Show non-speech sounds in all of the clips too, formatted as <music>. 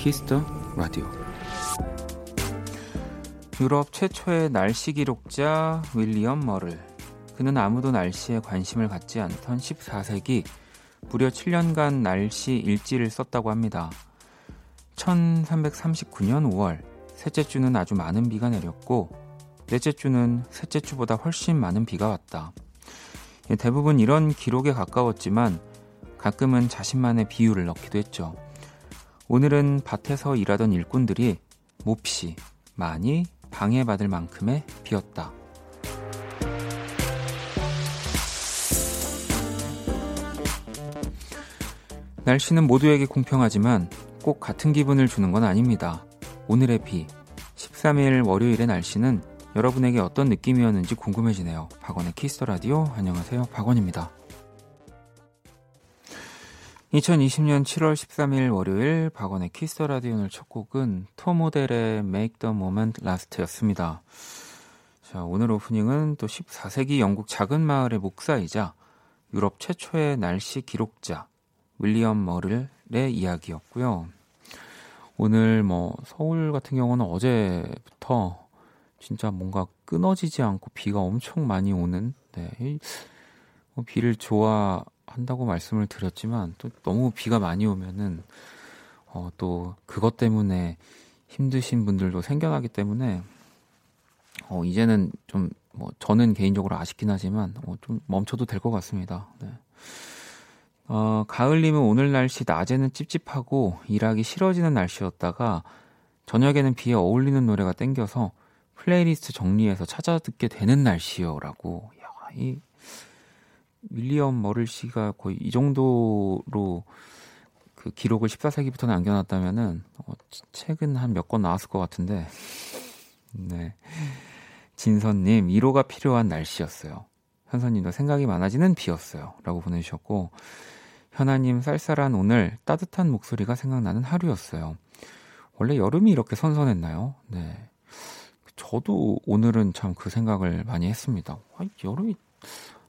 Kiss the Radio 유럽 최초의 날씨 기록자 윌리엄 머를 그는 아무도 날씨에 관심을 갖지 않던 14세기 무려 7년간 날씨 일지를 썼다고 합니다. 1339년 5월 셋째 주는 아주 많은 비가 내렸고 넷째 주는 셋째 주보다 훨씬 많은 비가 왔다. 대부분 이런 기록에 가까웠지만 가끔은 자신만의 비유를 넣기도 했죠. 오늘은 밭에서 일하던 일꾼들이 몹시 많이 방해받을 만큼의 비였다. 날씨는 모두에게 공평하지만 꼭 같은 기분을 주는 건 아닙니다. 오늘의 비, 13일 월요일의 날씨는 여러분에게 어떤 느낌이었는지 궁금해지네요. 박원의 Kiss the Radio 안녕하세요. 박원입니다. 2020년 7월 13일 월요일 박원의 Kiss the Radio 오늘 첫 곡은 톰 오델의 Make the Moment Last였습니다. 자, 오늘 오프닝은 또 14세기 영국 작은 마을의 목사이자 유럽 최초의 날씨 기록자 윌리엄 머를의 이야기였고요. 오늘 뭐 서울 같은 경우는 어제부터 진짜 뭔가 끊어지지 않고 비가 엄청 많이 오는 네. 뭐 비를 좋아 한다고 말씀을 드렸지만 또 너무 비가 많이 오면은 어, 또 그것 때문에 힘드신 분들도 생겨나기 때문에 어, 이제는 좀 뭐 저는 개인적으로 아쉽긴 하지만 어, 좀 멈춰도 될 것 같습니다. 네. 어, 가을님은 오늘 날씨 낮에는 찝찝하고 일하기 싫어지는 날씨였다가 저녁에는 비에 어울리는 노래가 땡겨서 플레이리스트 정리해서 찾아 듣게 되는 날씨요라고. 야, 이 윌리엄 머를 씨가 거의 이 정도로 그 기록을 14세기부터 남겨놨다면은 어, 책은 한몇 권 나왔을 것 같은데. 네. 진선님 1호가 필요한 날씨였어요. 현선님도 생각이 많아지는 비였어요. 라고 보내주셨고 현아님 쌀쌀한 오늘 따뜻한 목소리가 생각나는 하루였어요. 원래 여름이 이렇게 선선했나요? 네. 저도 오늘은 참 그 생각을 많이 했습니다. 아, 여름이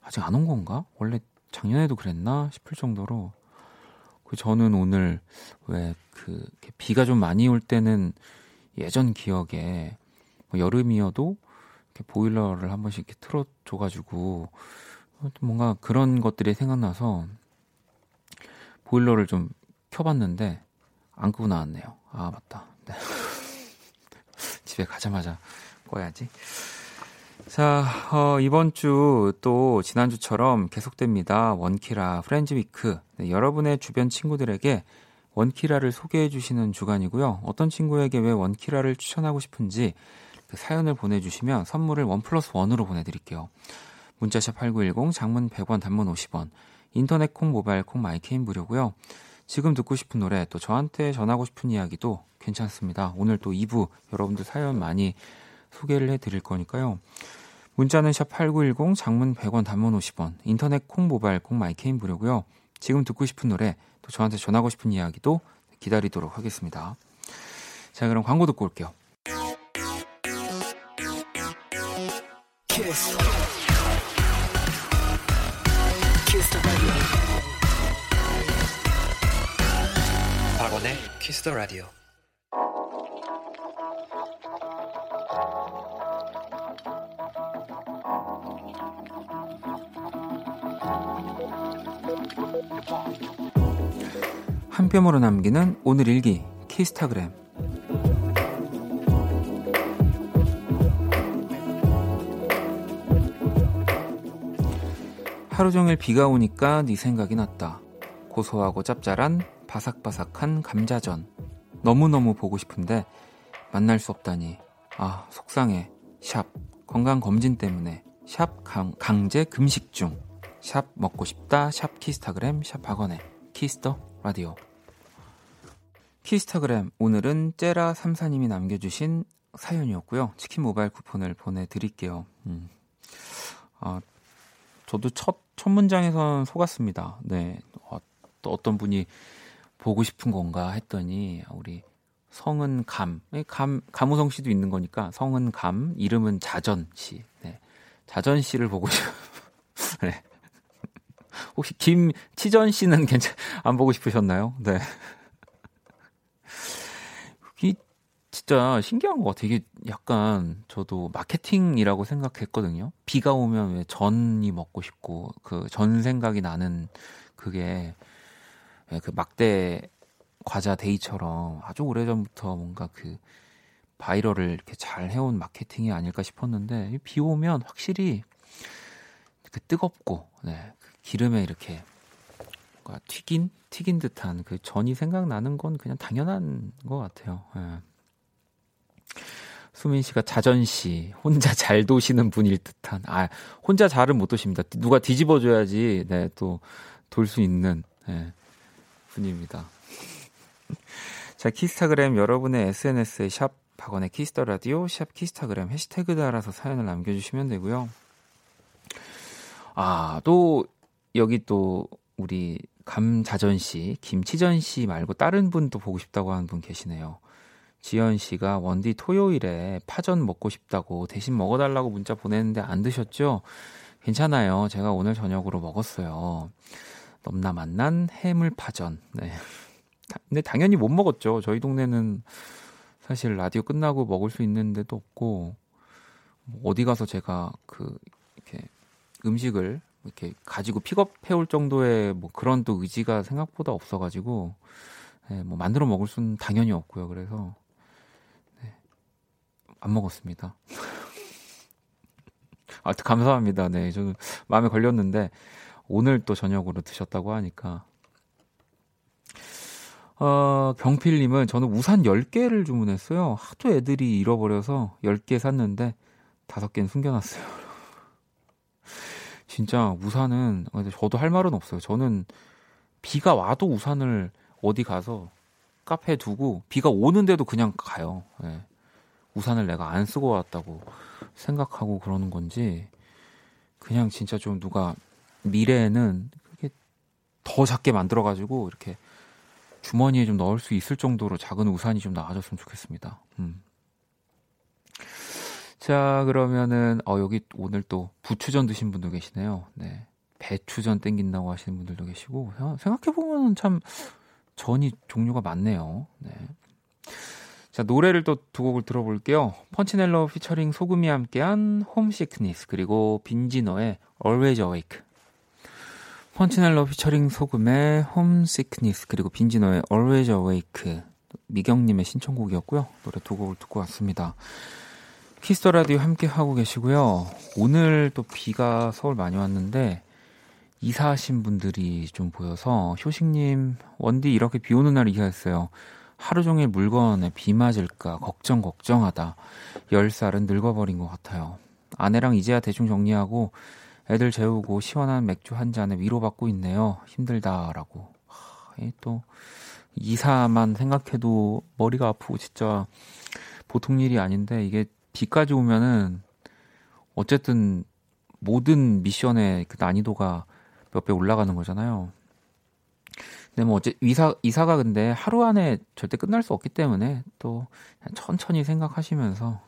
아직 안 온 건가? 원래 작년에도 그랬나 싶을 정도로 그 저는 오늘 왜 그 비가 좀 많이 올 때는 예전 기억에 뭐 여름이어도 이렇게 보일러를 한 번씩 이렇게 틀어줘가지고 뭔가 그런 것들이 생각나서 보일러를 좀 켜봤는데 안 끄고 나왔네요. 아 맞다. 네. <laughs> 집에 가자마자 꺼야지. 자, 어, 이번 주 또 지난주처럼 계속됩니다. 원키라 Friends Week. 네, 여러분의 주변 친구들에게 원키라를 소개해 주시는 주간이고요. 어떤 친구에게 왜 원키라를 추천하고 싶은지 그 사연을 보내주시면 선물을 원 플러스 원으로 보내드릴게요. 문자샵 8910, 장문 100원, 단문 50원, 인터넷 콩, 모바일 콩, My K는 무료고요. 지금 듣고 싶은 노래, 또 저한테 전하고 싶은 이야기도 괜찮습니다. 오늘 또 2부 여러분들 사연 많이 소개를 해드릴 거니까요. 문자는 샵 8910, 장문 100원, 단문 50원, 인터넷 콩, 모바일 콩, My K는 무료고요. 지금 듣고 싶은 노래, 또 저한테 전하고 싶은 이야기도 기다리도록 하겠습니다. 자, 그럼 광고 듣고 올게요. 키스. 키스 박원의 키스 더 라디오. 한 뼘으로 남기는 오늘 일기 키스타그램 하루 종일 비가 오니까 네 생각이 났다. 고소하고 짭짤한 바삭바삭한 감자전. 너무너무 보고 싶은데 만날 수 없다니. 아, 속상해. 샵. 건강검진 때문에. 샵 강, 강제 금식 중. 샵 먹고 싶다. 샵 키스타그램. 샵 박원의 Kiss the Radio. 키스타그램 오늘은 째라 삼사님이 남겨주신 사연이었고요. 치킨 모바일 쿠폰을 보내드릴게요. 음. 아, 저도 첫, 첫 문장에선 속았습니다. 네. 어, 또 어떤 분이 보고 싶은 건가 했더니, 우리 성은 감. 감, 감우성 씨도 있는 거니까 성은 감, 이름은 자전 씨. 네. 자전 씨를 보고 싶, <laughs> 네. 혹시 김치전 씨는 괜찮, 안 보고 싶으셨나요? 네. 이 진짜 신기한 거. 이게 약간 저도 마케팅이라고 생각했거든요. 비가 오면 왜 전이 먹고 싶고 그 전 생각이 나는 그게 그 막대 과자 데이처럼 아주 오래전부터 뭔가 그 바이럴을 이렇게 잘 해온 마케팅이 아닐까 싶었는데 비 오면 확실히 그 뜨겁고 네, 그 기름에 이렇게 튀긴 튀긴 듯한 그 전이 생각나는 건 그냥 당연한 것 같아요. 네. 수민 씨가 자전씨 혼자 잘 도시는 분일 듯한 아 혼자 잘은 못 도십니다. 누가 뒤집어 줘야지 네 또 돌 수 있는 네, 분입니다. <laughs> 자 키스타그램 여러분의 SNS에 샵 박원의 Kiss the Radio 샵 키스타그램 해시태그 달아서 사연을 남겨 주시면 되고요. 아, 또 여기 또 우리 감자전 씨, 김치전 씨 말고 다른 분도 보고 싶다고 하는 분 계시네요. 지연 씨가 원디 토요일에 파전 먹고 싶다고 대신 먹어달라고 문자 보냈는데 안 드셨죠? 괜찮아요. 제가 오늘 저녁으로 먹었어요. 넘나 만난 해물 파전. 네. 근데 당연히 못 먹었죠. 저희 동네는 사실 라디오 끝나고 먹을 수 있는 데도 없고 뭐 어디 가서 제가 그 이렇게 음식을 이렇게 가지고 픽업해 올 정도의 뭐 그런 또 의지가 생각보다 없어가지고 네, 뭐 만들어 먹을 수는 당연히 없고요. 그래서 네, 안 먹었습니다. <laughs> 아, 감사합니다. 네, 저는 마음에 걸렸는데 오늘 또 저녁으로 드셨다고 하니까 어, 경필님은 저는 우산 10개를 주문했어요. 하도 애들이 잃어버려서 10개 샀는데 5개는 숨겨놨어요. <laughs> 진짜 우산은 저도 할 말은 없어요. 저는 비가 와도 우산을 어디 가서 카페에 두고 비가 오는데도 그냥 가요. 네. 우산을 내가 안 쓰고 왔다고 생각하고 그러는 건지 그냥 진짜 좀 누가 미래에는 그게 더 작게 만들어 가지고 이렇게 주머니에 좀 넣을 수 있을 정도로 작은 우산이 좀 나아졌으면 좋겠습니다. 음. 자, 그러면은, 어, 여기 오늘 또 부추전 드신 분도 계시네요. 네. 배추전 땡긴다고 하시는 분들도 계시고, 생각해 보면 참 전이 종류가 많네요. 네. 자, 노래를 또 두 곡을 들어볼게요. 펀치넬로 피처링 소금이 함께한 Homesickness, 그리고 빈지노의 Always Awake. 펀치넬로 피처링 소금의 Homesickness 그리고 빈지노의 Always Awake 미경님의 신청곡이었고요. 노래 두 곡을 듣고 왔습니다. Kiss the Radio 함께 하고 계시고요. 오늘 또 비가 서울 많이 왔는데 이사하신 분들이 좀 보여서 효식님 원디 이렇게 비 오는 날 이사했어요. 하루 종일 물건에 비 맞을까 걱정 걱정하다 10살은 늙어버린 것 같아요. 아내랑 이제야 대충 정리하고 애들 재우고 시원한 맥주 한 잔에 위로받고 있네요. 힘들다라고. 하, 또 이사만 생각해도 머리가 아프고 진짜 보통 일이 아닌데 이게 비까지 오면은 어쨌든 모든 미션의 그 난이도가 몇 배 올라가는 거잖아요. 근데 뭐 어째 이사 이사가 근데 하루 안에 절대 끝날 수 없기 때문에 또 천천히 생각하시면서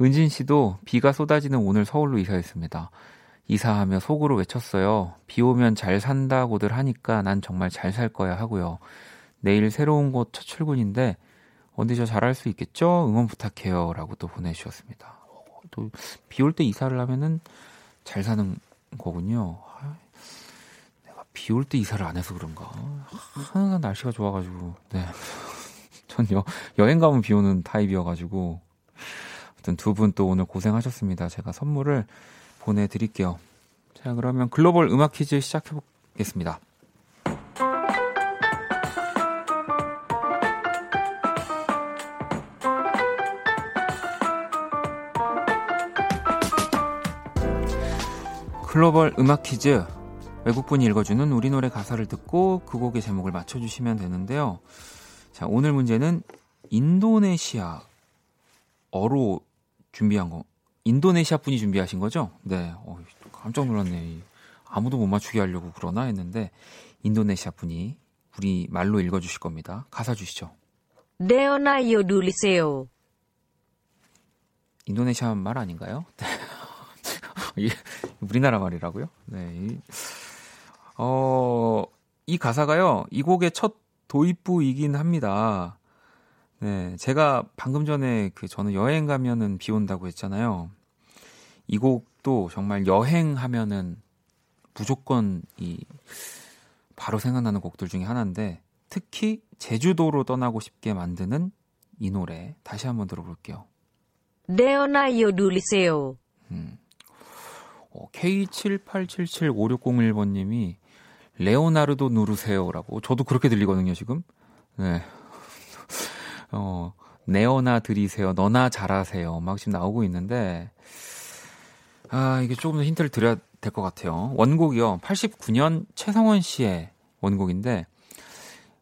은진 씨도 비가 쏟아지는 오늘 서울로 이사했습니다. 이사하며 속으로 외쳤어요. 비 오면 잘 산다고들 하니까 난 정말 잘 살 거야 하고요. 내일 새로운 곳 첫 출근인데 언제 저 잘할 수 있겠죠? 응원 부탁해요. 라고 또 보내주셨습니다. 또 비 올 때 이사를 하면은 잘 사는 거군요. 비 올 때 이사를 안 해서 그런가. 항상 날씨가 좋아가지고. 네. 전 여, 여행 가면 비 오는 타입이어가지고. 아무튼 두 분 또 오늘 고생하셨습니다. 제가 선물을 보내드릴게요. 자, 그러면 글로벌 음악 퀴즈 시작해보겠습니다. 글로벌 음악 퀴즈. 외국분이 읽어주는 우리 노래 가사를 듣고 그 곡의 제목을 맞춰주시면 되는데요. 자, 오늘 문제는 인도네시아 어로 준비한 거, 인도네시아 분이 준비하신 거죠? 네. 어, 깜짝 놀랐네. 아무도 못 맞추게 하려고 그러나 했는데 인도네시아 분이 우리 말로 읽어주실 겁니다. 가사 주시죠. 네오나이오 누리세요. 인도네시아 말 아닌가요? <laughs> 네. <laughs> 우리나라 말이라고요? 네. 어, 이 가사가요, 이 곡의 첫 도입부이긴 합니다. 네, 제가 방금 전에 그 저는 여행 가면은 비 온다고 했잖아요. 이 곡도 정말 여행하면은 무조건 이 바로 생각나는 곡들 중에 하나인데 특히 제주도로 떠나고 싶게 만드는 이 노래 다시 한번 들어볼게요. Do Liceu. 음. 어, K78775601번님이 레오나르도 누르세요라고 저도 그렇게 들리거든요 지금. 네. <laughs> 어, 네오나 드리세요. 너나 잘하세요. 막 지금 나오고 있는데 아 이게 조금 더 힌트를 드려야 될 것 같아요. 원곡이요. 89년 최성원 씨의 원곡인데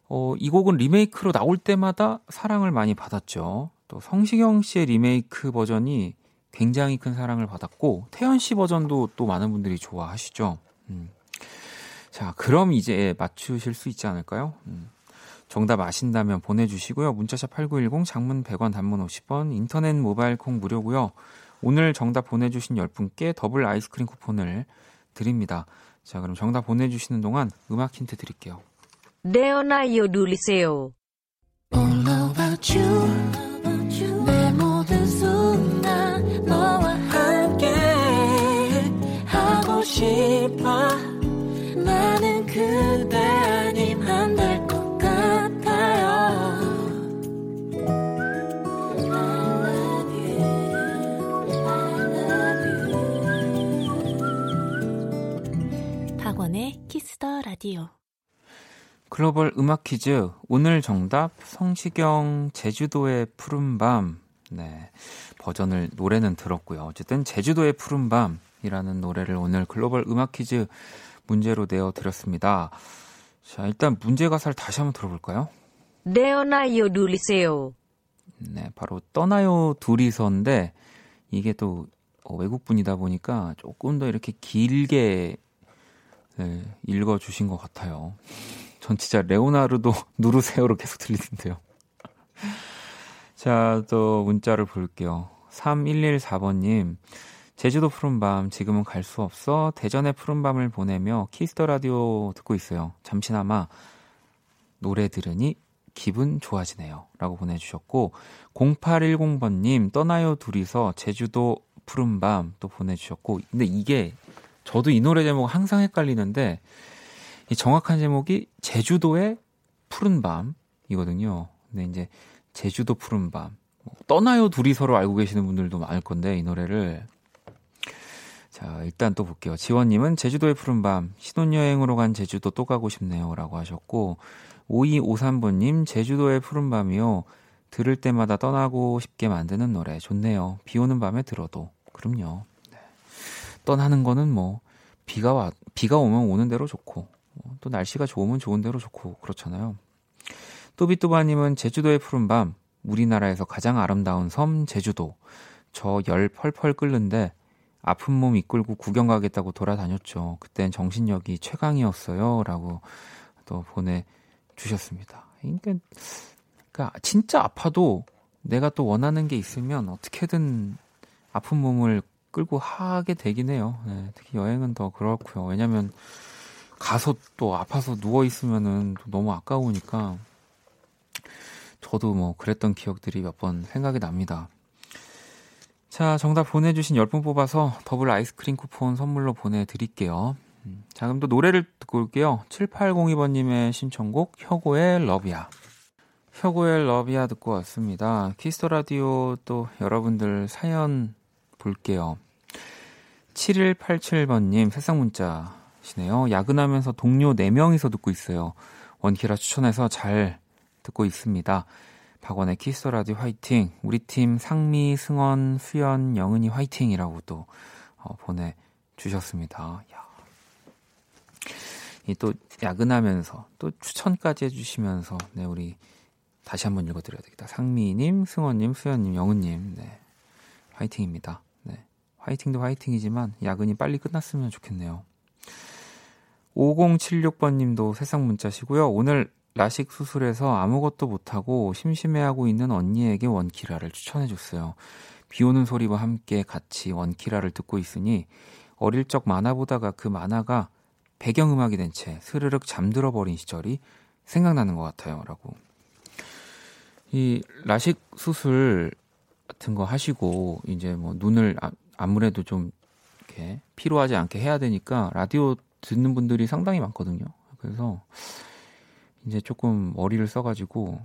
어, 이 곡은 리메이크로 나올 때마다 사랑을 많이 받았죠. 또 성시경 씨의 리메이크 버전이 굉장히 큰 사랑을 받았고 태연 씨 버전도 또 많은 분들이 좋아하시죠. 음. 자, 그럼 이제 맞추실 수 있지 않을까요? 음. 정답 아신다면 보내주시고요. 문자샵 8910 장문 100원 단문 50원 인터넷 모바일 콩 무료고요. 오늘 정답 보내주신 10분께 더블 아이스크림 쿠폰을 드립니다. 자, 그럼 정답 보내주시는 동안 음악 힌트 드릴게요. All about you Kiss the Radio. 글로벌 음악 퀴즈. 오늘 정답 성시경 제주도의 푸른 밤. 네 버전을 노래는 들었고요. 어쨌든 제주도의 푸른 밤이라는 노래를 오늘 글로벌 음악 퀴즈 문제로 내어 드렸습니다. 자 일단 문제 가사를 다시 한번 들어볼까요? 둘이서. 네 바로 떠나요 둘이서인데 이게 또 어, 외국 분이다 보니까 조금 더 이렇게 길게 네, 읽어주신 것 같아요 전 진짜 레오나르도 <laughs> 누르세요로 계속 들리는데요. 자, 또 문자를 볼게요. 3114번님. 제주도 푸른밤, 지금은 갈 수 없어. 대전의 푸른밤을 보내며 Kiss the Radio 듣고 있어요. 잠시나마 노래 들으니 기분 좋아지네요. 라고 보내주셨고, 0810번님, 떠나요 둘이서 제주도 푸른밤 또 보내주셨고, 근데 이게, 저도 이 노래 제목 항상 헷갈리는데, 이 정확한 제목이 제주도의 푸른 밤이거든요. 근데 이제 제주도 푸른 밤. 뭐 떠나요 둘이 서로 알고 계시는 분들도 많을 건데 이 노래를 자 일단 또 볼게요. 지원님은 제주도의 푸른 밤 신혼여행으로 간 제주도 또 가고 싶네요라고 하셨고 5253번님 제주도의 푸른 밤이요 들을 때마다 떠나고 싶게 만드는 노래 좋네요. 비 오는 밤에 들어도 그럼요. 네. 떠나는 거는 뭐 비가 와 비가 오면 오는 대로 좋고 또 날씨가 좋으면 좋은 대로 좋고 그렇잖아요. 또비또바님은 제주도의 푸른 밤, 우리나라에서 가장 아름다운 섬 제주도. 저 열 펄펄 끓는데 아픈 몸 이끌고 구경 가겠다고 돌아다녔죠. 그땐 정신력이 최강이었어요. 라고 또 보내 주셨습니다. 그러니까, 그러니까 진짜 아파도 내가 또 원하는 게 있으면 어떻게든 아픈 몸을 끌고 하게 되긴 해요. 네, 특히 여행은 더 그렇고요. 왜냐면 가서 또 아파서 누워 있으면은 너무 아까우니까 저도 뭐 그랬던 기억들이 몇 번 생각이 납니다. 자, 정답 보내주신 10분 뽑아서 더블 아이스크림 쿠폰 선물로 보내드릴게요. 음, 자, 그럼 또 노래를 듣고 올게요. 7802번님의 신청곡, 혁오의 Love Ya. 혁오의 Love Ya 듣고 왔습니다. Kiss the Radio 또 여러분들 사연 볼게요. 7187번님, 새싹 문자 시네요. 야근하면서 동료 4명이서 듣고 있어요. 원키라 추천해서 잘 듣고 있습니다. 박원의 Kiss Radio 화이팅. 우리 팀 상미, 승원, 수연, 영은이 화이팅이라고 또 어, 보내 주셨습니다. 야. 이또 야근하면서 또 추천까지 해 주시면서 네, 우리 다시 한번 읽어 드려야 되겠다. 상미 님, 승원 님, 수연 님, 영은 님. 네. 화이팅입니다. 네. 화이팅도 화이팅이지만 야근이 빨리 끝났으면 좋겠네요. 5076번 님도 세상 문자시고요. 오늘 라식 수술해서 아무것도 못하고 심심해하고 있는 언니에게 원키라를 추천해줬어요. 비 오는 소리와 함께 같이 원키라를 듣고 있으니 어릴 적 만화 보다가 그 만화가 배경음악이 된 채 스르륵 잠들어 버린 시절이 생각나는 것 같아요. 라고. 이 라식 수술 같은 거 하시고 이제 뭐 눈을 아, 아무래도 좀 이렇게 피로하지 않게 해야 되니까 라디오 듣는 분들이 상당히 많거든요. 그래서 이제 조금 머리를 써가지고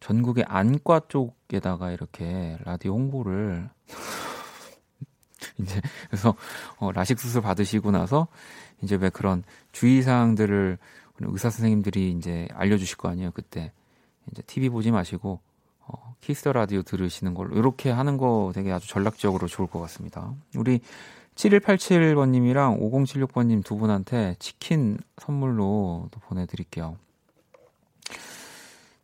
전국의 안과 쪽에다가 이렇게 라디오 홍보를 <laughs> 이제 그래서 어, 라식 수술 받으시고 나서 이제 왜 그런 주의 사항들을 의사 선생님들이 이제 알려주실 거 아니에요 그때 이제 TV 보지 마시고 어, 키스 라디오 들으시는 걸로 이렇게 하는 거 되게 아주 전략적으로 좋을 것 같습니다. 우리 7187번님이랑 5076번님 두 분한테 치킨 선물로 또 보내드릴게요.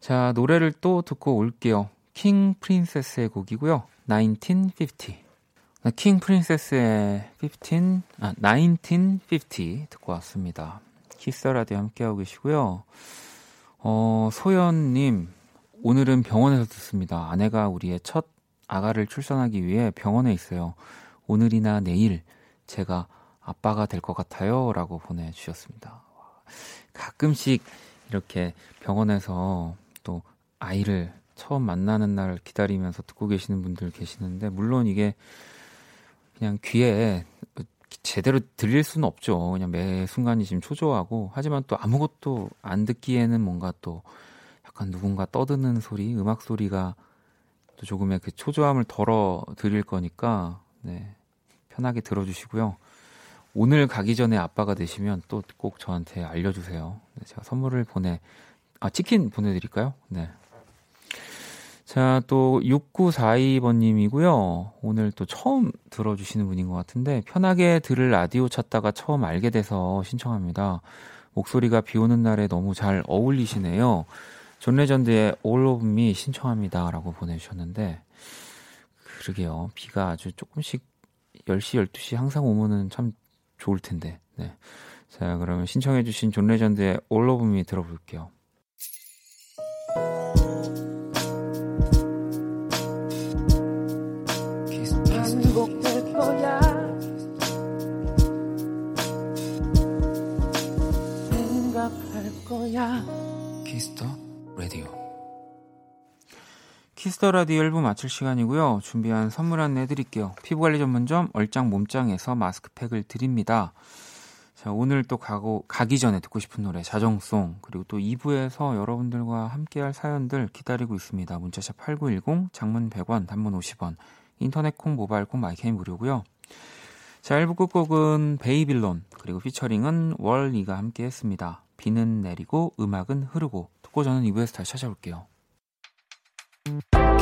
자, 노래를 또 듣고 올게요. 킹 프린세스의 곡이고요. 1950. 킹 프린세스의 15, 아, 1950 듣고 왔습니다. Kiss Radio 함께하고 계시고요. 어, 소연님, 오늘은 병원에서 듣습니다. 아내가 우리의 첫 아가를 출산하기 위해 병원에 있어요. 오늘이나 내일 제가 아빠가 될 것 같아요. 라고 보내주셨습니다. 가끔씩 이렇게 병원에서 또 아이를 처음 만나는 날 기다리면서 듣고 계시는 분들 계시는데, 물론 이게 그냥 귀에 제대로 들릴 수는 없죠. 그냥 매 순간이 지금 초조하고, 하지만 또 아무것도 안 듣기에는 뭔가 또 약간 누군가 떠드는 소리, 음악 소리가 또 조금의 그 초조함을 덜어 드릴 거니까, 네. 편하게 들어주시고요. 오늘 가기 전에 아빠가 되시면 또 꼭 저한테 알려주세요. 네, 제가 선물을 보내, 아, 치킨 보내드릴까요? 네. 자, 또 6942번님이고요. 오늘 또 처음 들어주시는 분인 것 같은데, 편하게 들을 라디오 찾다가 처음 알게 돼서 신청합니다. 목소리가 비 오는 날에 너무 잘 어울리시네요. 존 레전드의 All of Me 신청합니다. 라고 보내주셨는데, 그러게요. 비가 아주 조금씩 10시, 12시 항상 오면은 참 좋을 텐데. 네. 자, 그러면 신청해주신 존 레전드의 All of Me 들어볼게요. 거야. Kiss the Radio 1부 마칠 시간이고요. 준비한 선물 안내 해드릴게요. 피부관리 전문점 얼짱 몸짱에서 마스크팩을 드립니다. 자, 오늘 또 가고, 가기 전에 듣고 싶은 노래, 자정송, 그리고 또 2부에서 여러분들과 함께할 사연들 기다리고 있습니다. 문자샵 8910, 장문 100원, 단문 50원, 인터넷 콩, 모바일 콩, my K는 무료고요. 자, 1부 끝곡은 Babylon, 그리고 featuring은 월리가 함께 했습니다. 비는 내리고, 음악은 흐르고, 듣고 저는 2부에서 다시 찾아올게요.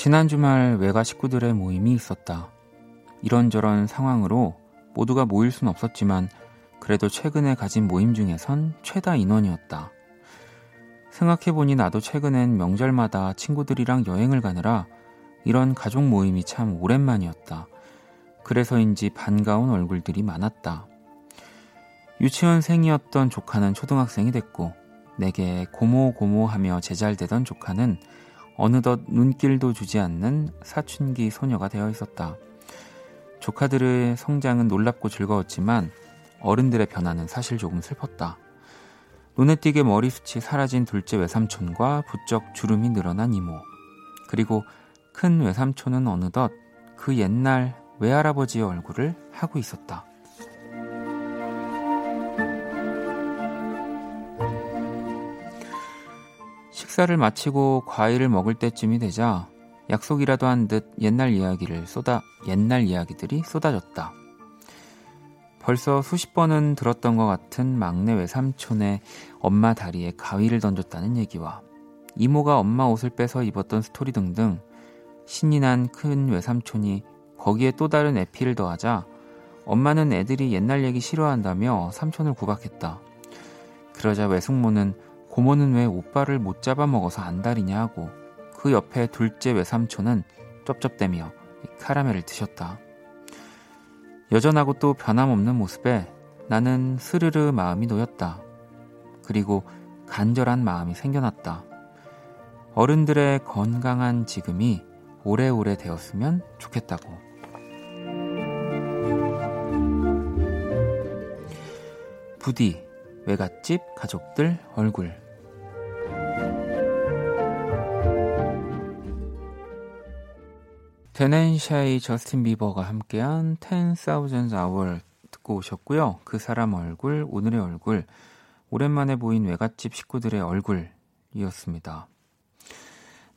지난 주말 외가 식구들의 모임이 있었다. 이런저런 상황으로 모두가 모일 순 없었지만 그래도 최근에 가진 모임 중에선 최다 인원이었다. 생각해보니 나도 최근엔 명절마다 친구들이랑 여행을 가느라 이런 가족 모임이 참 오랜만이었다. 그래서인지 반가운 얼굴들이 많았다. 유치원생이었던 조카는 초등학생이 됐고 내게 고모고모 하며 제잘되던 조카는 어느덧 눈길도 주지 않는 사춘기 소녀가 되어 있었다. 조카들의 성장은 놀랍고 즐거웠지만 어른들의 변화는 사실 조금 슬펐다. 눈에 띄게 머리숱이 사라진 둘째 외삼촌과 부쩍 주름이 늘어난 이모. 그리고 큰 외삼촌은 어느덧 그 옛날 외할아버지의 얼굴을 하고 있었다. 식사를 마치고 과일을 먹을 때쯤이 되자 약속이라도 한 듯 옛날 이야기를 쏟아 옛날 이야기들이 쏟아졌다. 벌써 수십 번은 들었던 것 같은 막내 외삼촌의 엄마 다리에 가위를 던졌다는 얘기와 이모가 엄마 옷을 빼서 입었던 스토리 등등 신이 난 큰 외삼촌이 거기에 또 다른 에피를 더하자 엄마는 애들이 옛날 얘기 싫어한다며 삼촌을 구박했다. 그러자 외숙모는 고모는 왜 오빠를 못 잡아먹어서 안달이냐 하고 그 옆에 둘째 외삼촌은 쩝쩝대며 카라멜을 드셨다. 여전하고 또 변함없는 모습에 나는 스르르 마음이 놓였다. 그리고 간절한 마음이 생겨났다. 어른들의 건강한 지금이 오래오래 되었으면 좋겠다고. 부디 외갓집 가족들 얼굴 데넨샤이 저스틴 비버가 함께한 10,000 Hour 듣고 오셨고요. 그 사람 얼굴, 오늘의 얼굴, 오랜만에 보인 외갓집 식구들의 얼굴이었습니다.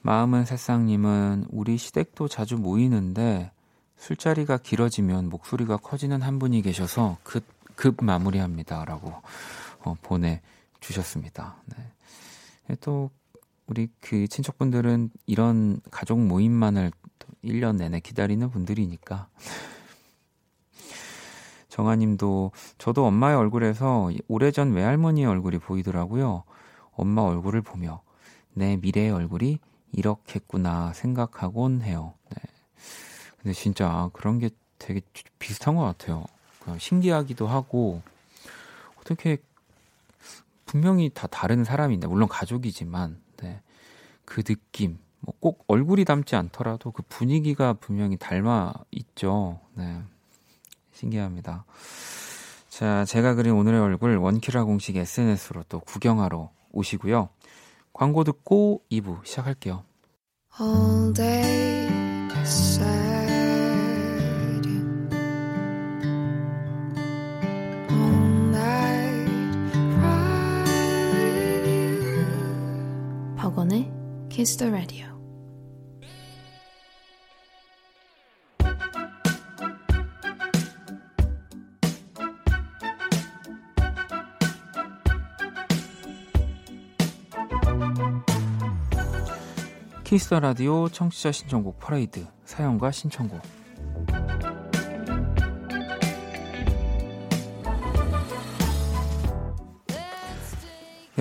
마음은 새싹님은 우리 시댁도 자주 모이는데 술자리가 길어지면 목소리가 커지는 한 분이 계셔서 급, 급 마무리합니다. 라고 어, 보내주셨습니다. 네. 또 우리 그 친척분들은 이런 가족 모임만을 1년 내내 기다리는 분들이니까. 정아님도 저도 엄마의 얼굴에서 오래전 외할머니의 얼굴이 보이더라고요. 엄마 얼굴을 보며 내 미래의 얼굴이 이렇겠구나 생각하곤 해요. 네. 근데 진짜 그런 게 되게 비슷한 것 같아요. 신기하기도 하고 어떻게 분명히 다 다른 사람인데 물론 가족이지만 네. 그 느낌 뭐 꼭 얼굴이 닮지 않더라도 그 분위기가 분명히 닮아 있죠. 네. 신기합니다. 자, 제가 그린 오늘의 얼굴 원키라 공식 SNS로 또 구경하러 오시고요. 광고 듣고 2부 시작할게요. All day. Kiss the Radio. Kiss the Radio 청취자 신청곡 퍼레이드 사연과 신청곡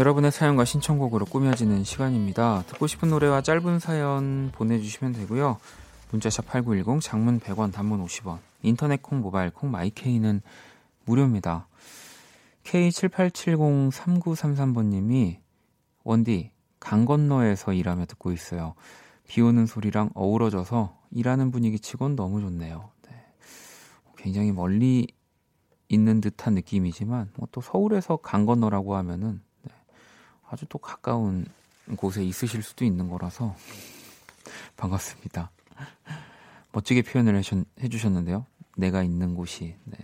여러분의 사연과 신청곡으로 꾸며지는 시간입니다. 듣고 싶은 노래와 짧은 사연 보내주시면 되고요. 문자샵 8910 장문 100원 단문 50원 인터넷 콩 모바일 콩 my K는 무료입니다. K78703933번님이 원디 강 건너에서 일하며 듣고 있어요. 비 오는 소리랑 어우러져서 일하는 분위기 치곤 너무 좋네요. 네. 굉장히 멀리 있는 듯한 느낌이지만 뭐 또 서울에서 강 건너라고 하면은 네. 아주 또 가까운 곳에 있으실 수도 있는 거라서 반갑습니다. 멋지게 표현을 해주셨는데요. 내가 있는 곳이. 네.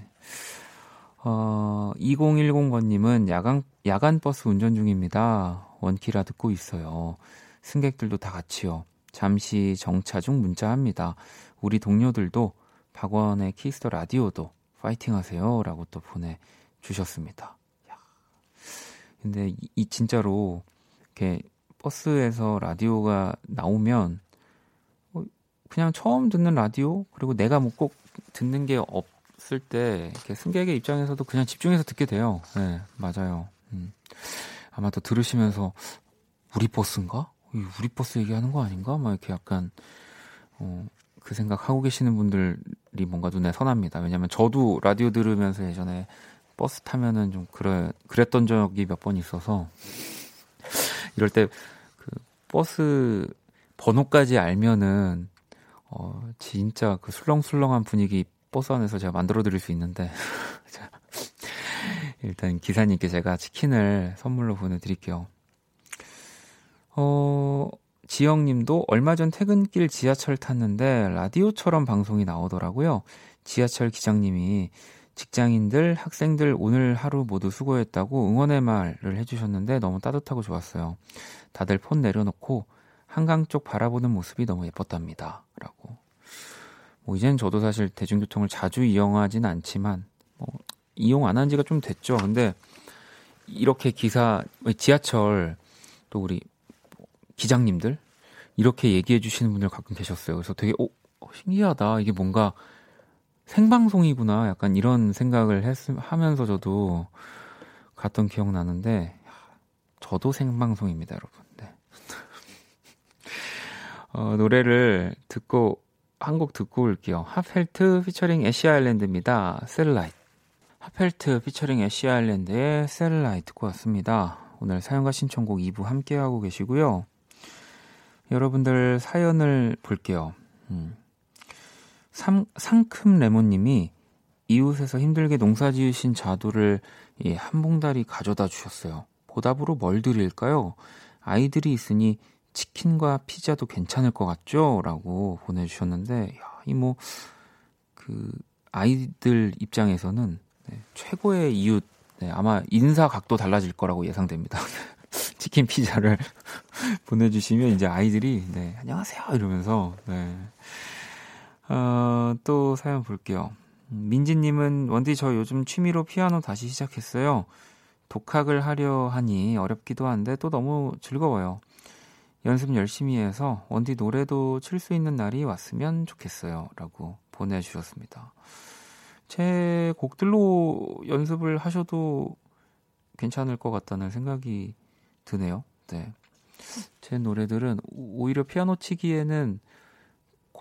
어, 2010번님은 야간, 야간 버스 운전 중입니다. 원키라 듣고 있어요. 승객들도 다 같이요. 잠시 정차 중 문자합니다. 우리 동료들도 박원의 Kiss the Radio도 파이팅 하세요. 라고 또 보내주셨습니다. 근데 이, 이 진짜로 이렇게 버스에서 라디오가 나오면 어, 그냥 처음 듣는 라디오 그리고 내가 뭐 꼭 듣는 게 없을 때 이렇게 승객의 입장에서도 그냥 집중해서 듣게 돼요. 네, 맞아요. 음. 아마 또 들으시면서 우리 버스인가? 우리 버스 얘기하는 거 아닌가? 막 이렇게 약간 어, 그 생각 하고 계시는 분들이 뭔가 눈에 선합니다. 왜냐면 저도 라디오 들으면서 예전에 버스 타면은 좀 그래 그랬던 적이 몇 번 있어서 이럴 때 그 버스 번호까지 알면은 어 진짜 그 술렁술렁한 분위기 버스 안에서 제가 만들어 드릴 수 있는데 <laughs> 일단 기사님께 제가 치킨을 선물로 보내드릴게요. 어, 지영님도 얼마 전 퇴근길 지하철 탔는데 라디오처럼 방송이 나오더라고요. 지하철 기장님이 직장인들, 학생들 오늘 하루 모두 수고했다고 응원의 말을 해주셨는데 너무 따뜻하고 좋았어요. 다들 폰 내려놓고 한강 쪽 바라보는 모습이 너무 예뻤답니다. 라고. 뭐 이제는 저도 사실 대중교통을 자주 이용하진 않지만 뭐 이용 안 한 지가 좀 됐죠. 근데 이렇게 기사 지하철 또 우리 기장님들 이렇게 얘기해 주시는 분들 가끔 계셨어요. 그래서 되게 오, 어, 신기하다. 이게 뭔가 생방송이구나. 약간 이런 생각을 했, 하면서 저도 갔던 기억 나는데 저도 생방송입니다, 여러분. 네. <laughs> 어, 노래를 듣고 한 곡 듣고 올게요. HA:TFELT featuring ASH ISLAND입니다. Satellite. HA:TFELT featuring ASH ISLAND의 Satellite 듣고 왔습니다. 오늘 사연과 신청곡 2부 함께하고 계시고요. 여러분들 사연을 볼게요. 음. 상, 상큼 레몬님이 이웃에서 힘들게 농사 지으신 자두를 예, 한 봉다리 가져다 주셨어요. 보답으로 뭘 드릴까요? 아이들이 있으니 치킨과 피자도 괜찮을 것 같죠? 라고 보내주셨는데, 야, 이 뭐, 그, 아이들 입장에서는 네, 최고의 이웃, 네, 아마 인사 각도 달라질 거라고 예상됩니다. <laughs> 치킨 피자를 <laughs> 보내주시면 이제 아이들이, 네, 안녕하세요! 이러면서, 네. 어, 또 사연 볼게요. 민지님은 원디 저 요즘 취미로 피아노 다시 시작했어요. 독학을 하려 하니 어렵기도 한데 또 너무 즐거워요. 연습 열심히 해서 원디 노래도 칠 수 있는 날이 왔으면 좋겠어요. 라고 보내주셨습니다. 제 곡들로 연습을 하셔도 괜찮을 것 같다는 생각이 드네요. 네. 제 노래들은 오히려 피아노 치기에는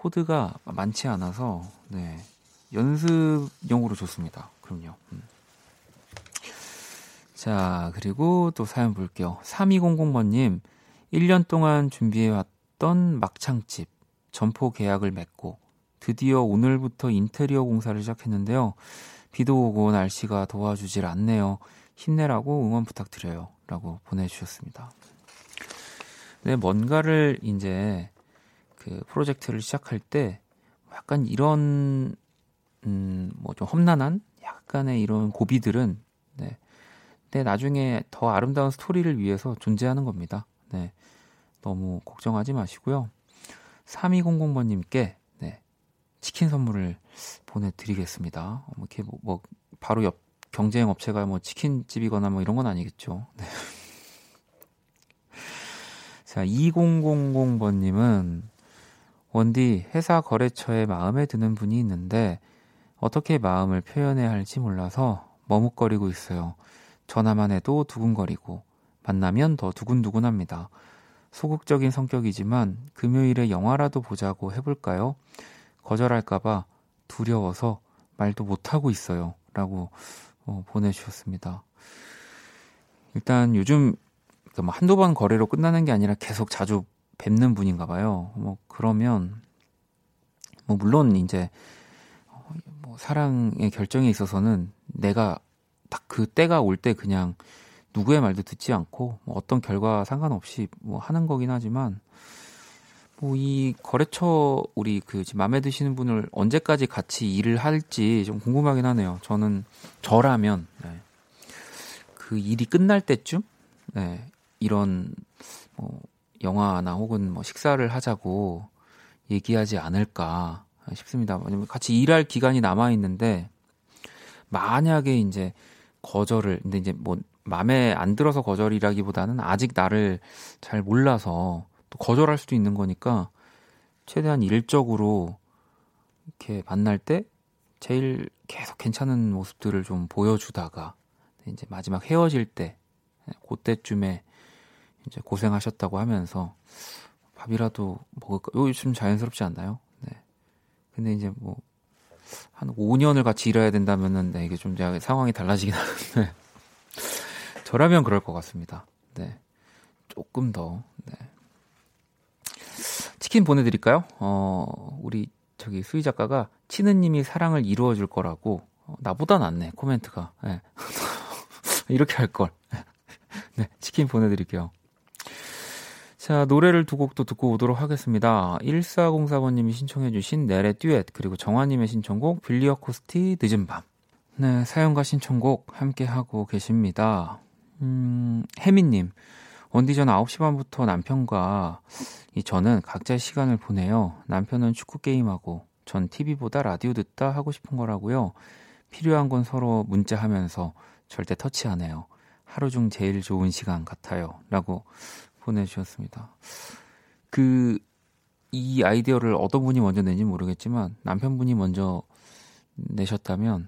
코드가 많지 않아서, 네. 연습용으로 좋습니다. 그럼요. 음. 자, 그리고 또 사연 볼게요. 3200번님, 1년 동안 준비해왔던 막창집, 점포 계약을 맺고, 드디어 오늘부터 인테리어 공사를 시작했는데요. 비도 오고 날씨가 도와주질 않네요. 힘내라고 응원 부탁드려요. 라고 보내주셨습니다. 네, 뭔가를 이제 그 프로젝트를 시작할 때 약간 이런, 음, 뭐 좀 험난한 약간의 이런 고비들은, 네, 네, 나중에 더 아름다운 스토리를 위해서 존재하는 겁니다. 네. 너무 걱정하지 마시고요. 3200번님께 네, 치킨 선물을 보내드리겠습니다. 뭐 이렇게 뭐, 뭐 바로 옆 경쟁 업체가 뭐 치킨집이거나 뭐 이런 건 아니겠죠. 네. <laughs> 자, 2000번님은 원디 회사 거래처에 마음에 드는 분이 있는데 어떻게 마음을 표현해야 할지 몰라서 머뭇거리고 있어요. 전화만 해도 두근거리고 만나면 더 두근두근합니다. 소극적인 성격이지만 금요일에 영화라도 보자고 해볼까요? 거절할까봐 두려워서 말도 못하고 있어요. 라고 어, 보내주셨습니다. 일단 요즘 그뭐 한두 번 거래로 끝나는 게 아니라 계속 자주 뵙는 분인가 봐요. 뭐 그러면 뭐 물론 이제 어, 뭐 사랑의 결정에 있어서는 내가 딱 그 때가 올 때 그냥 누구의 말도 듣지 않고 뭐 어떤 결과 상관없이 뭐 하는 거긴 하지만 뭐 이 거래처 우리 그 마음에 드시는 분을 언제까지 같이 일을 할지 좀 궁금하긴 하네요. 저는 저라면 네. 그 일이 끝날 때쯤 네. 이런 뭐 영화나 혹은 뭐 식사를 하자고 얘기하지 않을까 싶습니다. 왜냐면 같이 일할 기간이 남아 있는데 만약에 이제 거절을 근데 이제 뭐 마음에 안 들어서 거절이라기보다는 아직 나를 잘 몰라서 또 거절할 수도 있는 거니까 최대한 일적으로 이렇게 만날 때 제일 계속 괜찮은 모습들을 좀 보여주다가 이제 마지막 헤어질 때 그때쯤에 이제 고생하셨다고 하면서 밥이라도 먹을까? 요즘 자연스럽지 않나요? 네. 근데 이제 뭐 한 5년을 같이 일해야 된다면은 네, 이게 좀 상황이 달라지긴 하는데 <laughs> 저라면 그럴 것 같습니다. 네. 조금 더 네. 치킨 보내드릴까요? 어, 우리 저기 수희 작가가 치느님이 사랑을 이루어줄 거라고 어, 나보다 낫네 코멘트가 네. <laughs> 이렇게 할 걸. <laughs> 네, 치킨 보내드릴게요. 자, 노래를 두 곡도 듣고 오도록 하겠습니다. 1404번님이 신청해주신 넬의 듀엣, 그리고 정화님의 신청곡, 빌리어 코스티, 늦은 밤. 네, 사연과 신청곡 함께하고 계십니다. 음, 혜민님, 원디 전 9시 반부터 남편과 이 저는 각자의 시간을 보내요. 남편은 축구 게임하고, 전 TV보다 라디오 듣다 하고 싶은 거라고요. 필요한 건 서로 문자하면서 절대 터치 안 해요. 하루 중 제일 좋은 시간 같아요. 라고 보내주셨습니다. 그, 이 아이디어를 어떤 분이 먼저 낸지 모르겠지만 남편분이 먼저 내셨다면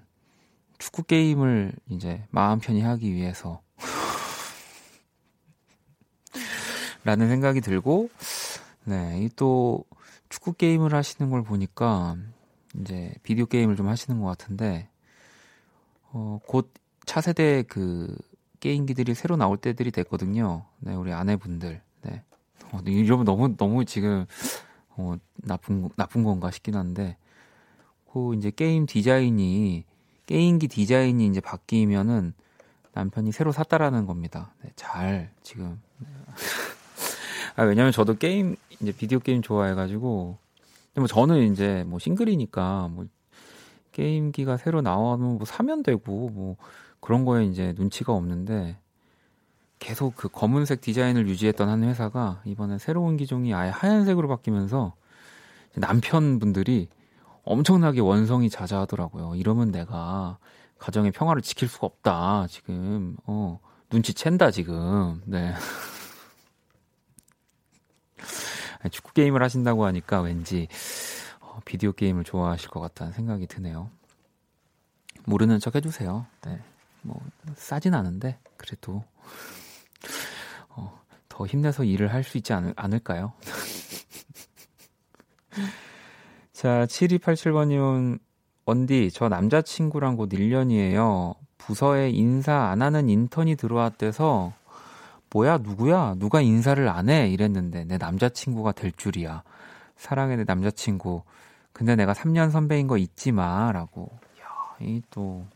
축구 게임을 이제 마음 편히 하기 위해서 <laughs> 라는 생각이 들고 네, 이또 축구 게임을 하시는 걸 보니까 이제 비디오 게임을 좀 하시는 것 같은데 어, 곧 차세대 그 게임기들이 새로 나올 때들이 됐거든요. 네, 우리 아내분들. 네. 어, 이러면 너무 너무 지금 어, 나쁜 나쁜 건가 싶긴 한데 그 이제 게임 디자인이 게임기 디자인이 이제 바뀌면은 남편이 새로 샀다라는 겁니다. 네, 잘 지금 <laughs> 아, 왜냐면 저도 게임 이제 비디오 게임 좋아해가지고 근데 뭐 저는 이제 뭐 싱글이니까 뭐 게임기가 새로 나오면 뭐 사면 되고 뭐 그런 거에 이제 눈치가 없는데 계속 그 검은색 디자인을 유지했던 한 회사가 이번에 새로운 기종이 아예 하얀색으로 바뀌면서 남편분들이 엄청나게 원성이 자자하더라고요. 이러면 내가 가정의 평화를 지킬 수가 없다. 지금 어 눈치챈다 지금. 네. <laughs> 축구 게임을 하신다고 하니까 왠지 어, 비디오 게임을 좋아하실 것 같다는 생각이 드네요. 모르는 척 해주세요. 네. 뭐 싸진 않은데 그래도 어, 더 힘내서 일을 할 수 있지 않을, 않을까요? <laughs> 자, 7287번님은 원디, 저 남자친구랑 곧 1년이에요. 부서에 인사 안 하는 인턴이 들어왔대서 뭐야 누구야? 누가 인사를 안 해? 이랬는데 내 남자친구가 될 줄이야. 사랑해 내 남자친구. 근데 내가 3년 선배인 거 잊지 마라고. 야이또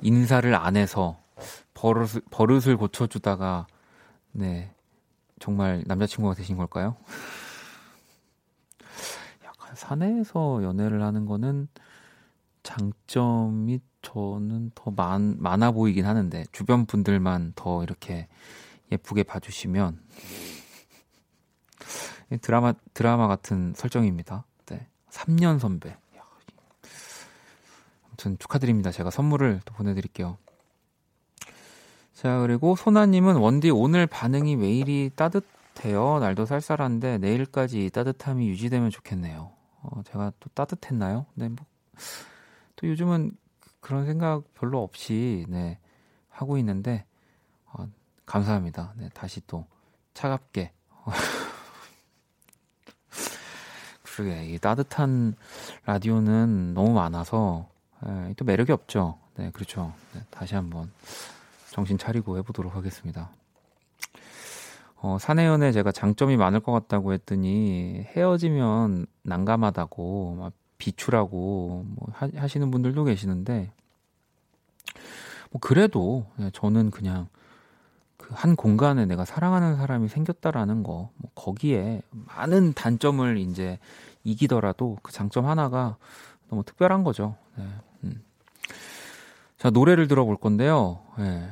인사를 안 해서 버릇을, 버릇을 고쳐주다가 네 정말 남자친구가 되신 걸까요? <laughs> 약간 사내에서 연애를 하는 거는 장점이 저는 더 많, 많아 보이긴 하는데 주변 분들만 더 이렇게 예쁘게 봐주시면 드라마 드라마 같은 설정입니다. 네, 3년 선배. 아무튼 축하드립니다. 제가 선물을 또 보내드릴게요. 자 그리고 소나님은 원디 오늘 반응이 왜 이리 따뜻해요? 날도 쌀쌀한데 내일까지 따뜻함이 유지되면 좋겠네요. 어, 제가 또 따뜻했나요? 네, 뭐, 또 요즘은 그런 생각 별로 없이 네 하고 있는데 어, 감사합니다. 네, 다시 또 차갑게 <laughs> 그러게 이 따뜻한 라디오는 너무 많아서 예, 또 매력이 없죠. 네, 그렇죠. 네, 다시 한번 정신 차리고 해보도록 하겠습니다. 어, 사내연애 제가 장점이 많을 것 같다고 했더니 헤어지면 난감하다고 막 비추라고 뭐 하, 시는 분들도 계시는데 뭐 그래도 저는 그냥 그 한 공간에 내가 사랑하는 사람이 생겼다라는 거, 뭐 거기에 많은 단점을 이제 이기더라도 그 장점 하나가 너무 특별한 거죠. 네. 음. 자 노래를 들어볼 건데요. 네.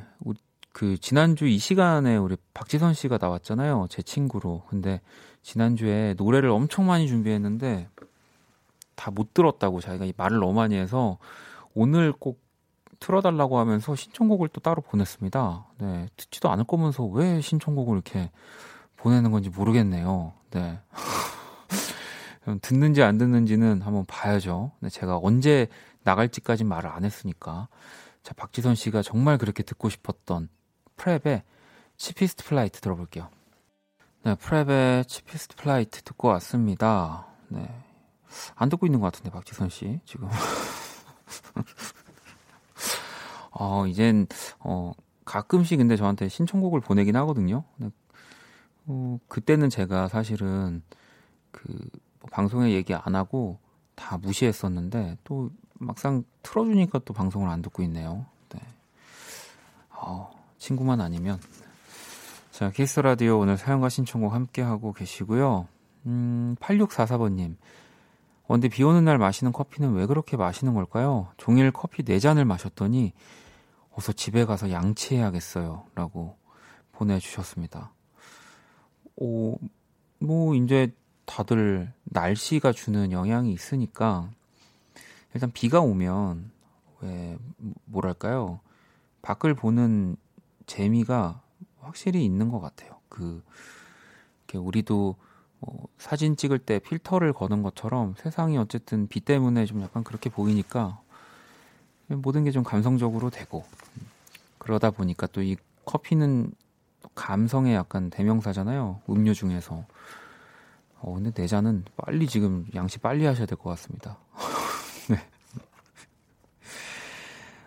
그 지난주 이 시간에 우리 박지선 씨가 나왔잖아요. 제 친구로. 근데 지난주에 노래를 엄청 많이 준비했는데 다 못 들었다고 자기가 말을 너무 많이 해서 오늘 꼭 틀어달라고 하면서 신청곡을 또 따로 보냈습니다. 네, 듣지도 않을 거면서 왜 신청곡을 이렇게 보내는 건지 모르겠네요. 네. <laughs> 듣는지 안 듣는지는 한번 봐야죠. 네, 제가 언제 나갈지까지 말을 안 했으니까. 자, 박지선 씨가 정말 그렇게 듣고 싶었던 PREP의 Cheapest Flight 들어볼게요. 네, PREP의 Cheapest Flight 듣고 왔습니다. 네. 안 듣고 있는 것 같은데, 박지선 씨, 지금. <laughs> 어, 이젠, 어, 가끔씩 근데 저한테 신청곡을 보내긴 하거든요. 어, 그때는 제가 사실은 그, 뭐 방송에 얘기 안 하고 다 무시했었는데 또 막상 틀어주니까 또 방송을 안 듣고 있네요. 네. 어, 친구만 아니면. 자, 키스 라디오 오늘 사연과 신청곡 함께 하고 계시고요. 음, 8644번님. 원데 비 오는 날 마시는 커피는 왜 그렇게 마시는 걸까요? 종일 커피 4잔을 마셨더니 어서 집에 가서 양치해야겠어요. 라고 보내주셨습니다. 오, 뭐, 이제 다들 날씨가 주는 영향이 있으니까 일단 비가 오면 왜, 뭐랄까요. 밖을 보는 재미가 확실히 있는 것 같아요. 그, 우리도 뭐 사진 찍을 때 필터를 거는 것처럼 세상이 어쨌든 비 때문에 좀 약간 그렇게 보이니까 모든 게 좀 감성적으로 되고 그러다 보니까 또 이 커피는 감성의 약간 대명사잖아요. 음료 중에서. 어, 근데 내 잔은 빨리 지금 양치 빨리 하셔야 될 것 같습니다. <laughs> 네.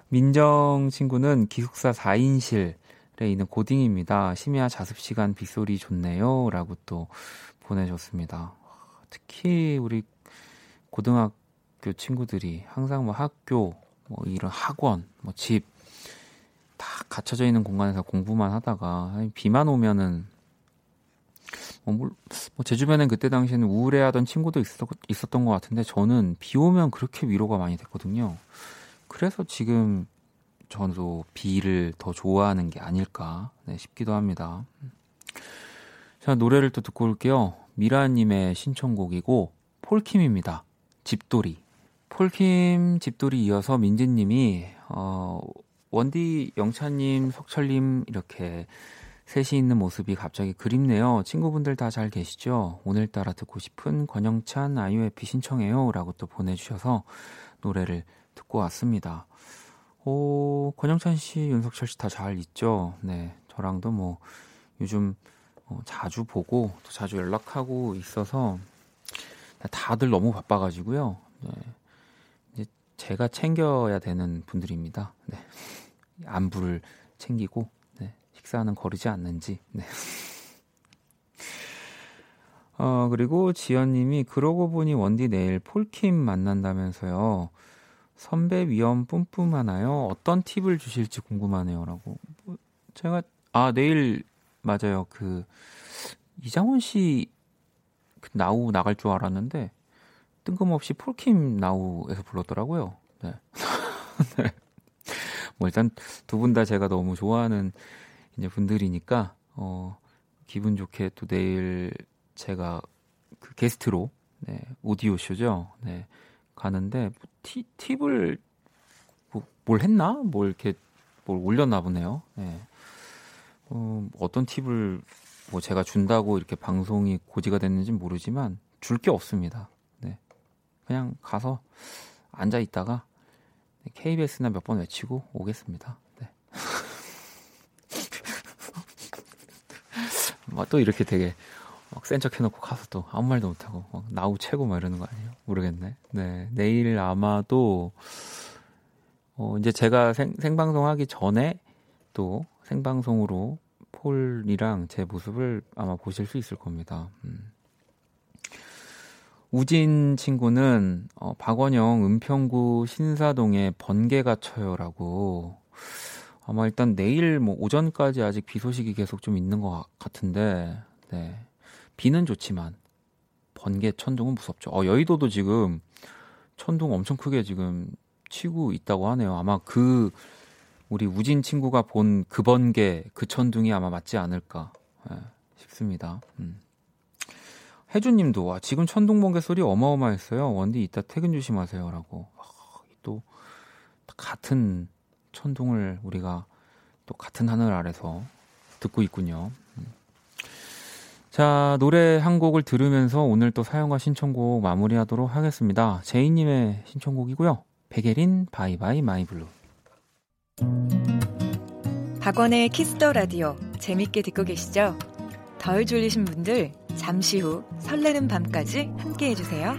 민정 친구는 기숙사 4인실에 있는 고딩입니다. 심야 자습 시간 빗소리 좋네요. 라고 또 보내줬습니다. 특히 우리 고등학교 친구들이 항상 뭐 학교, 뭐 이런 학원, 뭐 집, 다 갇혀져 있는 공간에서 공부만 하다가 비만 오면은 뭐, 뭐, 제 주변엔 그때 당시에는 우울해하던 친구도 있었, 있었던 것 같은데 저는 비 오면 그렇게 위로가 많이 됐거든요. 그래서 지금 저도 비를 더 좋아하는 게 아닐까 네, 싶기도 합니다. 자 노래를 또 듣고 올게요. 미라님의 신청곡이고 폴킴입니다. 집돌이. 폴킴 집돌이 이어서 민지님이 어, 원디 영찬님 석철님 이렇게 셋이 있는 모습이 갑자기 그립네요. 친구분들 다 잘 계시죠? 오늘따라 듣고 싶은 권영찬 아이유에피 신청해요. 라고 또 보내주셔서 노래를 듣고 왔습니다. 오, 권영찬 씨, 윤석철 씨 다 잘 있죠? 네. 저랑도 뭐 요즘 어, 자주 보고 또 자주 연락하고 있어서 다들 너무 바빠가지고요. 네. 이제 제가 챙겨야 되는 분들입니다. 네. 안부를 챙기고 네. 식사는 거르지 않는지. 네. <laughs> 어, 그리고 지연님이 그러고 보니 원디 내일 폴킴 만난다면서요. 선배 위험 뿜뿜하나요? 어떤 팁을 주실지 궁금하네요라고. 뭐 제가 아 내일 맞아요. 그 이장원 씨그 나우 나갈 줄 알았는데 뜬금없이 폴킴 나우에서 불렀더라고요. 네. <laughs> 네. 뭐 일단 두 분 다 제가 너무 좋아하는 이제 분들이니까 어 기분 좋게 또 내일 제가 그 게스트로 네, 오디오 쇼죠. 네. 가는데 뭐 티, 팁을 뭐, 뭘 했나? 뭘 이렇게 뭘 올렸나 보네요. 네. 어, 어떤 팁을 뭐 제가 준다고 이렇게 방송이 고지가 됐는지 모르지만 줄 게 없습니다. 네. 그냥 가서 앉아 있다가 KBS나 몇 번 외치고 오겠습니다. 네. 또 이렇게 되게 막 센 척 해놓고 가서 또 아무 말도 못하고 막 나우 최고 막 이러는 거 아니에요? 모르겠네. 네. 내일 아마도 어 이제 제가 생, 생방송 하기 전에 또 생방송으로 폴이랑 제 모습을 아마 보실 수 있을 겁니다. 음. 우진 친구는 어, 박원영 은평구 신사동에 번개가 쳐요라고 아마 일단 내일 뭐 오전까지 아직 비 소식이 계속 좀 있는 것 같은데 네. 비는 좋지만 번개 천둥은 무섭죠. 어, 여의도도 지금 천둥 엄청 크게 지금 치고 있다고 하네요. 아마 그 우리 우진 친구가 본 그 번개 그 천둥이 아마 맞지 않을까 네, 싶습니다. 음. 혜주님도 와 지금 천둥 번개 소리 어마어마했어요. 원디 이따 퇴근 조심하세요라고. 아, 또 같은 천둥을 우리가 또 같은 하늘 아래서 듣고 있군요. 자, 노래 한 곡을 들으면서 오늘 또 사연과 신청곡 마무리하도록 하겠습니다. 제이님의 신청곡이고요. 백예린 Bye bye my blue. 박원의 Kiss the Radio 재밌게 듣고 계시죠? 덜 졸리신 분들 잠시 후 설레는 밤까지 함께 해주세요.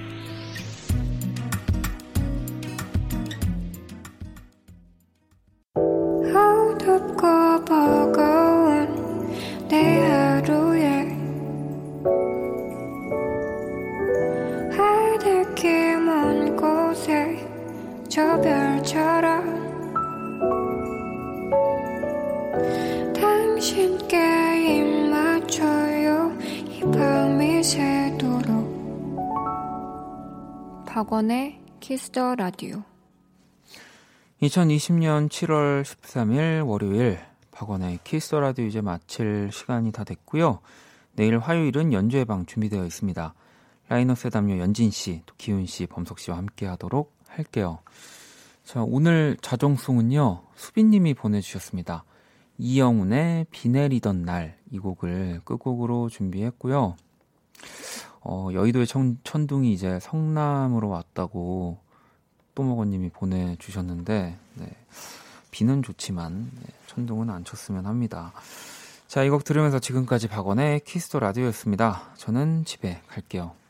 박원의 Kiss the Radio 2020년 7월 13일 월요일 박원의 Kiss the Radio 이제 마칠 시간이 다 됐고요. 내일 화요일은 연주회 방 준비되어 있습니다. 라이너스의 담요 연진 씨, 또 기훈 씨, 범석 씨와 함께 하도록 할게요. 자, 오늘 자정송은요, 수빈 님이 보내 주셨습니다. 이영훈의 비 내리던 날 이 곡을 끝곡으로 준비했고요. 어, 여의도의 천, 천둥이 이제 성남으로 왔다고 또먹어님이 보내주셨는데 네, 비는 좋지만 네, 천둥은 안 쳤으면 합니다. 자, 이 곡 들으면서 지금까지 박원의 Kiss the Radio였습니다. 저는 집에 갈게요.